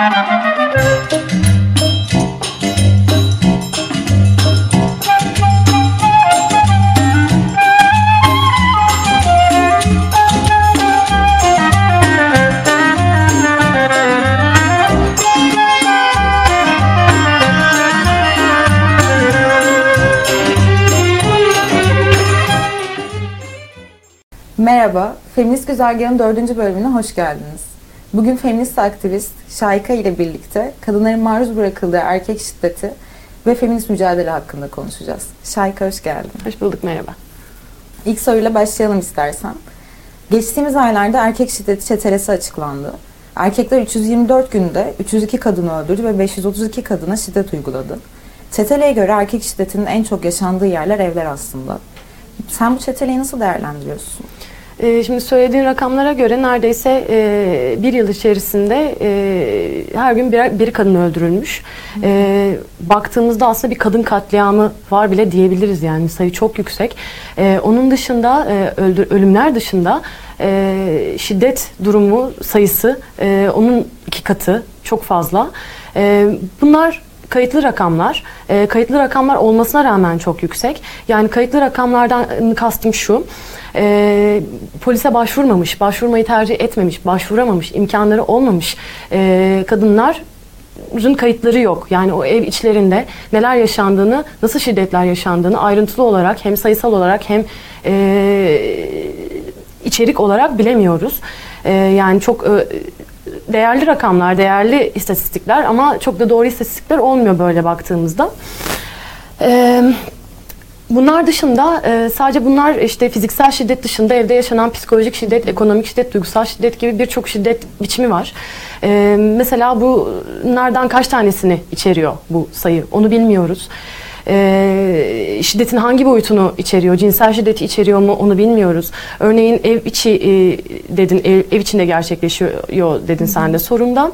Merhaba, Feminist Güzergahı'nın dördüncü bölümüne hoş geldiniz. Bugün feminist aktivist Şayka ile birlikte kadınların maruz bırakıldığı erkek şiddeti ve feminist mücadele hakkında konuşacağız. Şayka hoş geldin. Hoş bulduk, merhaba. İlk soruyla başlayalım istersen. Geçtiğimiz aylarda erkek şiddeti çetelesi açıklandı. Erkekler 324 günde 302 kadını öldürdü ve 532 kadına şiddet uyguladı. Çeteleye göre erkek şiddetinin en çok yaşandığı yerler evler aslında. Sen bu çeteleyi nasıl değerlendiriyorsun? Ee, şimdi söylediğin rakamlara göre neredeyse e, bir yıl içerisinde e, her gün bir, bir kadın öldürülmüş. E, baktığımızda aslında bir kadın katliamı var bile diyebiliriz yani sayı çok yüksek. E, onun dışında e, öldür, ölümler dışında e, şiddet durumu sayısı e, onun iki katı çok fazla. E, bunlar kayıtlı rakamlar. E, kayıtlı rakamlar olmasına rağmen çok yüksek. Yani kayıtlı rakamlardan kastım şu. E, polise başvurmamış, başvurmayı tercih etmemiş, başvuramamış, imkanları olmamış e, kadınlar kayıtları yok. Yani o ev içlerinde neler yaşandığını, nasıl şiddetler yaşandığını ayrıntılı olarak hem sayısal olarak hem e, içerik olarak bilemiyoruz. E, yani çok e, değerli rakamlar, değerli istatistikler ama çok da doğru istatistikler olmuyor böyle baktığımızda. Bunlar dışında sadece bunlar işte fiziksel şiddet dışında evde yaşanan psikolojik şiddet, ekonomik şiddet, duygusal şiddet gibi birçok şiddet biçimi var. E, mesela bunlardan kaç tanesini içeriyor bu sayı onu bilmiyoruz e, şiddetin hangi boyutunu içeriyor, cinsel şiddeti içeriyor mu onu bilmiyoruz. Örneğin ev içi e, dedin, ev, ev içinde gerçekleşiyor dedin sen de sorundan.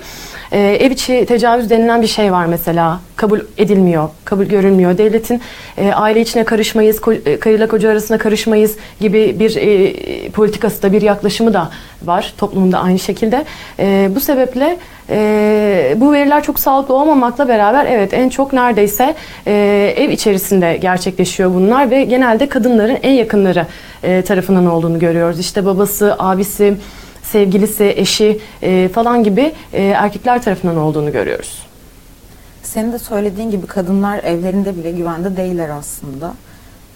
E, ev içi tecavüz denilen bir şey var mesela. Kabul edilmiyor, kabul görülmüyor. Devletin e, aile içine karışmayız, ko, e, karıyla koca arasına karışmayız gibi bir e, politikası da bir yaklaşımı da var toplumda aynı şekilde. E, bu sebeple e, bu veriler çok sağlıklı olmamakla beraber evet en çok neredeyse e, ev içerisinde gerçekleşiyor bunlar ve genelde kadınların en yakınları e, tarafından olduğunu görüyoruz. İşte babası, abisi, sevgilisi, eşi e, falan gibi e, erkekler tarafından olduğunu görüyoruz. Senin de söylediğin gibi kadınlar evlerinde bile güvende değiller aslında.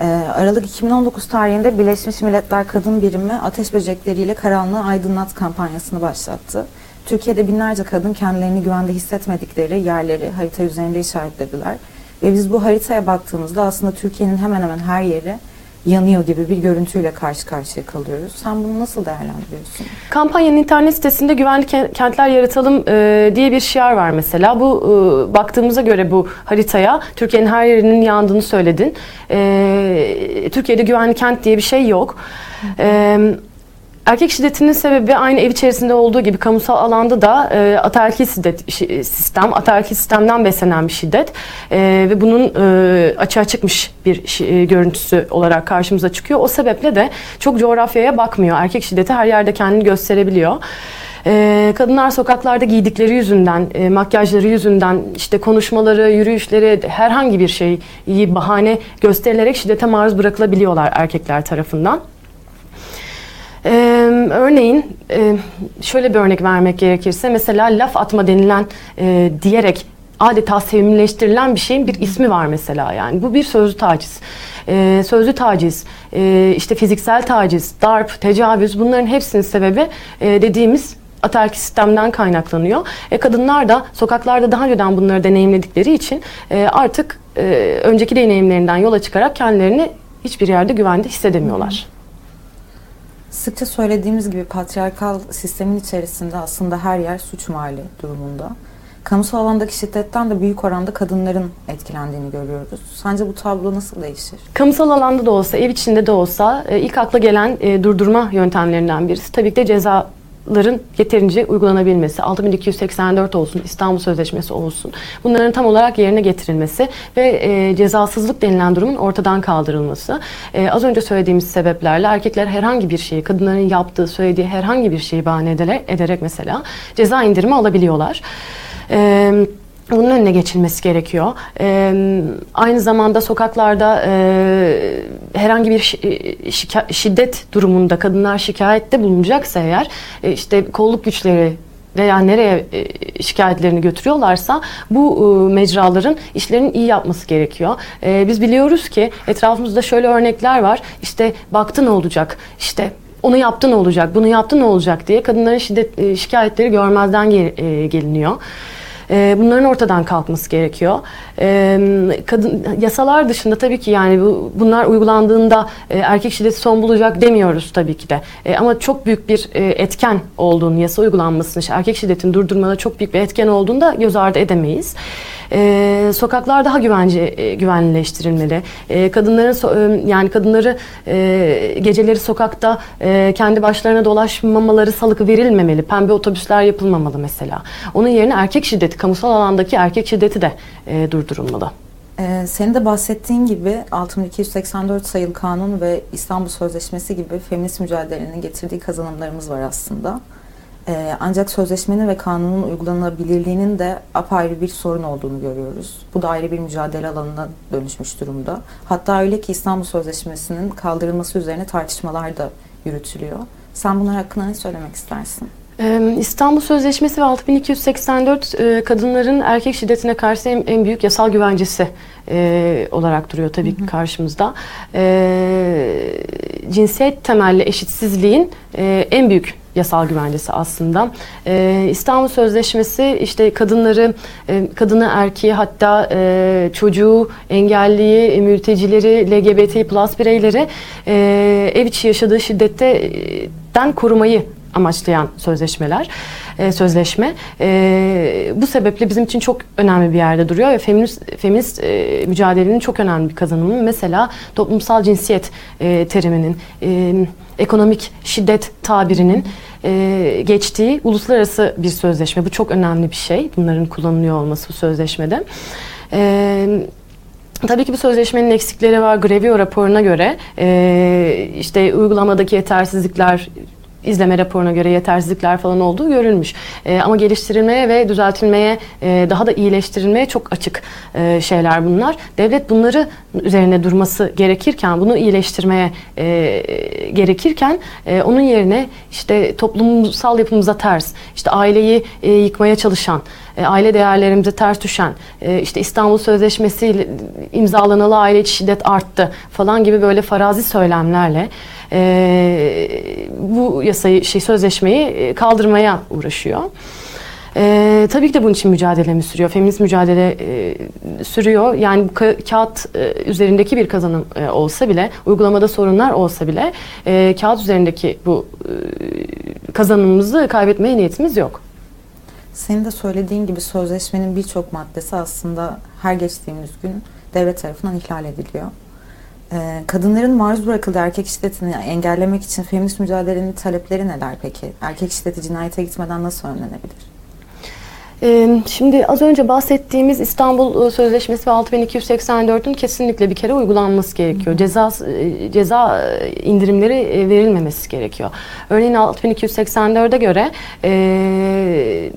Ee, Aralık 2019 tarihinde Birleşmiş Milletler Kadın Birimi ateş böcekleriyle karanlığı aydınlat kampanyasını başlattı. Türkiye'de binlerce kadın kendilerini güvende hissetmedikleri yerleri harita üzerinde işaretlediler. Ve biz bu haritaya baktığımızda aslında Türkiye'nin hemen hemen her yeri yanıyor gibi bir görüntüyle karşı karşıya kalıyoruz. Sen bunu nasıl değerlendiriyorsun? Kampanyanın internet sitesinde güvenli kentler yaratalım e, diye bir şiar var mesela. Bu e, baktığımıza göre bu haritaya Türkiye'nin her yerinin yandığını söyledin. E, Türkiye'de güvenli kent diye bir şey yok. E, Erkek şiddetinin sebebi aynı ev içerisinde olduğu gibi kamusal alanda da e, ataerkil şiddet sistem, ataerkil sistemden beslenen bir şiddet e, ve bunun e, açığa çıkmış bir e, görüntüsü olarak karşımıza çıkıyor. O sebeple de çok coğrafyaya bakmıyor. Erkek şiddeti her yerde kendini gösterebiliyor. Ee, kadınlar sokaklarda giydikleri yüzünden, e, makyajları yüzünden, işte konuşmaları, yürüyüşleri, herhangi bir şeyi bahane gösterilerek şiddete maruz bırakılabiliyorlar erkekler tarafından. Ee, örneğin e, şöyle bir örnek vermek gerekirse mesela laf atma denilen e, diyerek adeta sevimleştirilen bir şeyin bir ismi var mesela yani bu bir sözlü taciz. Ee, sözlü taciz, e, işte fiziksel taciz, darp, tecavüz bunların hepsinin sebebi e, dediğimiz ataerkil sistemden kaynaklanıyor. E, kadınlar da sokaklarda daha önceden bunları deneyimledikleri için e, artık e, önceki deneyimlerinden yola çıkarak kendilerini hiçbir yerde güvende hissedemiyorlar. Hı. Sıkça söylediğimiz gibi patriarkal sistemin içerisinde aslında her yer suç mahalli durumunda. Kamusal alandaki şiddetten de büyük oranda kadınların etkilendiğini görüyoruz. Sence bu tablo nasıl değişir? Kamusal alanda da olsa, ev içinde de olsa e, ilk akla gelen e, durdurma yöntemlerinden birisi tabii ki de ceza ların yeterince uygulanabilmesi, 6284 olsun, İstanbul Sözleşmesi olsun. Bunların tam olarak yerine getirilmesi ve e, cezasızlık denilen durumun ortadan kaldırılması. E, az önce söylediğimiz sebeplerle erkekler herhangi bir şeyi, kadınların yaptığı, söylediği herhangi bir şeyi bahane ederek, ederek mesela ceza indirimi alabiliyorlar. E, bunun önüne geçilmesi gerekiyor. Ee, aynı zamanda sokaklarda e, herhangi bir şi- şiddet durumunda kadınlar şikayette bulunacaksa eğer e, işte kolluk güçleri veya nereye e, şikayetlerini götürüyorlarsa bu e, mecraların işlerini iyi yapması gerekiyor. Biz biliyoruz ki etrafımızda şöyle örnekler var. İşte baktı ne olacak? İşte onu yaptı ne olacak? Bunu yaptı ne olacak diye kadınların şiddet e, şikayetleri görmezden gel- geliniyor. E, bunların ortadan kalkması gerekiyor. E, kadın yasalar dışında tabii ki yani bu, bunlar uygulandığında e, erkek şiddeti son bulacak demiyoruz tabii ki de. E, ama çok büyük bir e, etken olduğunu, yasa uygulanmasını, erkek şiddetin durdurmada çok büyük bir etken olduğunu da göz ardı edemeyiz. E, sokaklar daha güvence e, güvenlileştirilmeli. E, kadınların so- yani kadınları e, geceleri sokakta e, kendi başlarına dolaşmamaları salık verilmemeli. Pembe otobüsler yapılmamalı mesela. Onun yerine erkek şiddeti, kamusal alandaki erkek şiddeti de e, durdurulmalı. Ee, senin de bahsettiğin gibi 6284 sayılı kanun ve İstanbul Sözleşmesi gibi feminist mücadelenin getirdiği kazanımlarımız var aslında. Ee, ancak sözleşmenin ve kanunun uygulanabilirliğinin de apayrı bir sorun olduğunu görüyoruz. Bu da ayrı bir mücadele alanına dönüşmüş durumda. Hatta öyle ki İstanbul Sözleşmesi'nin kaldırılması üzerine tartışmalar da yürütülüyor. Sen bunlar hakkında ne söylemek istersin? Ee, İstanbul Sözleşmesi ve 6284 e, kadınların erkek şiddetine karşı en, büyük yasal güvencesi e, olarak duruyor tabii ki karşımızda. E, cinsiyet temelli eşitsizliğin en büyük yasal güvencesi aslında. İstanbul Sözleşmesi işte kadınları, e, kadını erkeği hatta e, çocuğu, engelliyi, mültecileri, LGBT plus bireyleri e, ev içi yaşadığı şiddetten korumayı amaçlayan sözleşmeler, e, sözleşme. E, bu sebeple bizim için çok önemli bir yerde duruyor ve feminist, feminist e, mücadelenin çok önemli bir kazanımı. Mesela toplumsal cinsiyet e, teriminin, e, ekonomik şiddet tabirinin e, geçtiği uluslararası bir sözleşme. Bu çok önemli bir şey. Bunların kullanılıyor olması bu sözleşmede. E, Tabii ki bu sözleşmenin eksikleri var. Grevio raporuna göre e, işte uygulamadaki yetersizlikler izleme raporuna göre yetersizlikler falan olduğu görülmüş. E, ama geliştirilmeye ve düzeltilmeye, e, daha da iyileştirilmeye çok açık e, şeyler bunlar. Devlet bunları üzerine durması gerekirken, bunu iyileştirmeye e, gerekirken e, onun yerine işte toplumsal yapımıza ters, işte aileyi e, yıkmaya çalışan, e, aile değerlerimize ters düşen, e, işte İstanbul Sözleşmesi imzalanalı aile şiddet arttı falan gibi böyle farazi söylemlerle e, bu yasayı, şey sözleşmeyi e, kaldırmaya uğraşıyor. Ee, tabii ki de bunun için mücadelemiz sürüyor. Feminist mücadele e, sürüyor. Yani bu ka- kağıt e, üzerindeki bir kazanım e, olsa bile, uygulamada sorunlar olsa bile e, kağıt üzerindeki bu e, kazanımımızı kaybetmeye niyetimiz yok. Senin de söylediğin gibi sözleşmenin birçok maddesi aslında her geçtiğimiz gün devlet tarafından ihlal ediliyor. Ee, kadınların maruz bırakıldığı erkek şiddetini engellemek için feminist mücadelenin talepleri neler peki? Erkek şiddeti cinayete gitmeden nasıl önlenebilir? Ee, Şimdi az önce bahsettiğimiz İstanbul e, Sözleşmesi ve 6284'ün kesinlikle bir kere uygulanması gerekiyor. Ceza e, ceza e, indirimleri verilmemesi gerekiyor. Örneğin 6284'e göre e,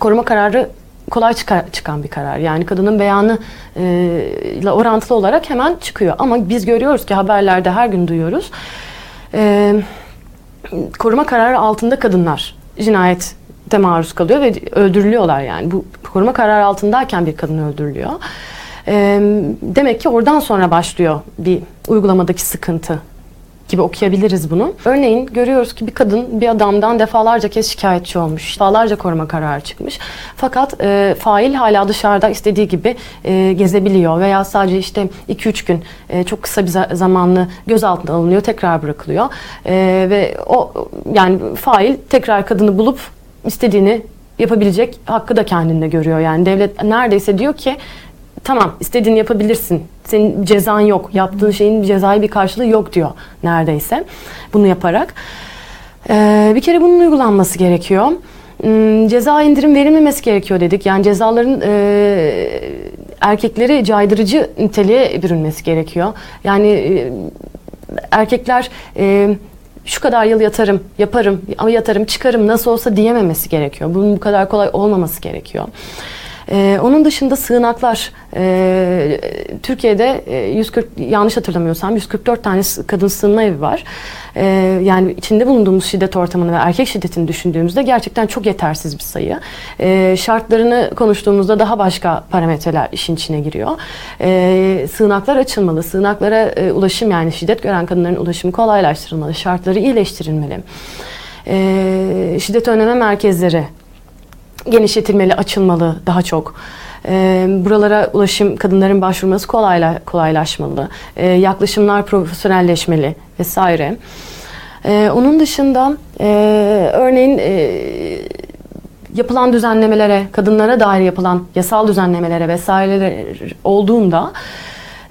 koruma kararı kolay çıkar, çıkan bir karar. Yani kadının beyanı e, ile orantılı olarak hemen çıkıyor. Ama biz görüyoruz ki haberlerde her gün duyuyoruz. E, koruma kararı altında kadınlar cinayet maruz kalıyor ve öldürülüyorlar yani. Bu koruma kararı altındayken bir kadın öldürülüyor. Ee, demek ki oradan sonra başlıyor bir uygulamadaki sıkıntı gibi okuyabiliriz bunu. Örneğin görüyoruz ki bir kadın bir adamdan defalarca kez şikayetçi olmuş. Defalarca koruma kararı çıkmış. Fakat e, fail hala dışarıda istediği gibi e, gezebiliyor veya sadece işte 2-3 gün e, çok kısa bir za- zamanlı gözaltına alınıyor, tekrar bırakılıyor. E, ve o yani fail tekrar kadını bulup istediğini yapabilecek hakkı da kendinde görüyor. Yani devlet neredeyse diyor ki tamam istediğini yapabilirsin. Senin cezan yok. Yaptığın şeyin cezai bir karşılığı yok diyor neredeyse. Bunu yaparak. Ee, bir kere bunun uygulanması gerekiyor. Hmm, Ceza indirim verilmemesi gerekiyor dedik. Yani cezaların e, erkekleri caydırıcı niteliğe bürünmesi gerekiyor. Yani e, erkekler e, şu kadar yıl yatarım, yaparım, yatarım, çıkarım nasıl olsa diyememesi gerekiyor. Bunun bu kadar kolay olmaması gerekiyor. Ee, onun dışında sığınaklar e, Türkiye'de e, 140 yanlış hatırlamıyorsam 144 tane kadın sığınma evi var. Ee, yani içinde bulunduğumuz şiddet ortamını ve erkek şiddetini düşündüğümüzde gerçekten çok yetersiz bir sayı. Ee, şartlarını konuştuğumuzda daha başka parametreler işin içine giriyor. Ee, sığınaklar açılmalı, sığınaklara e, ulaşım yani şiddet gören kadınların ulaşımı kolaylaştırılmalı, şartları iyileştirilmeli. Ee, şiddet önleme merkezleri genişletilmeli, açılmalı daha çok. Ee, buralara ulaşım, kadınların başvurması kolayla, kolaylaşmalı. Ee, yaklaşımlar profesyonelleşmeli vesaire. Ee, onun dışında e, örneğin e, yapılan düzenlemelere, kadınlara dair yapılan yasal düzenlemelere vesaire olduğunda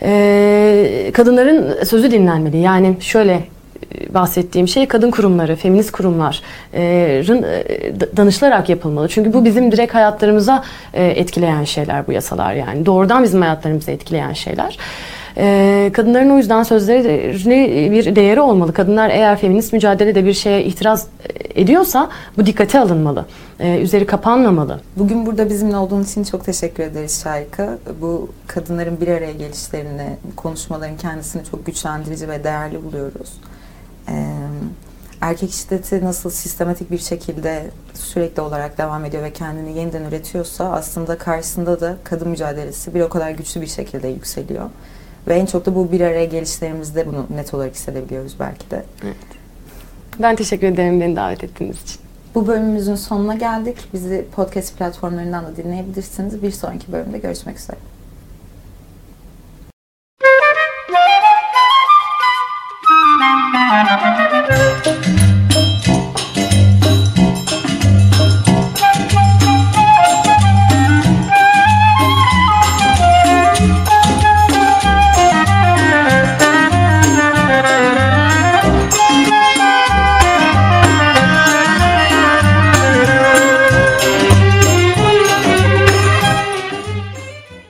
e, kadınların sözü dinlenmeli. Yani şöyle e, bahsettiğim şey kadın kurumları, feminist kurumların e, da- danışılarak yapılmalı. Çünkü bu bizim direkt hayatlarımıza e, etkileyen şeyler bu yasalar yani. Doğrudan bizim hayatlarımızı etkileyen şeyler. E, kadınların o yüzden sözleri bir değeri olmalı. Kadınlar eğer feminist mücadelede bir şeye itiraz ediyorsa bu dikkate alınmalı. Üzeri kapanmamalı. Bugün burada bizimle olduğun için çok teşekkür ederiz Şayka. Bu kadınların bir araya gelişlerini, konuşmaların kendisini çok güçlendirici ve değerli buluyoruz. Ee, erkek şiddeti nasıl sistematik bir şekilde sürekli olarak devam ediyor ve kendini yeniden üretiyorsa aslında karşısında da kadın mücadelesi bir o kadar güçlü bir şekilde yükseliyor. Ve en çok da bu bir araya gelişlerimizde bunu net olarak hissedebiliyoruz belki de. Ben teşekkür ederim beni davet ettiğiniz için. Bu bölümümüzün sonuna geldik. Bizi podcast platformlarından da dinleyebilirsiniz. Bir sonraki bölümde görüşmek üzere.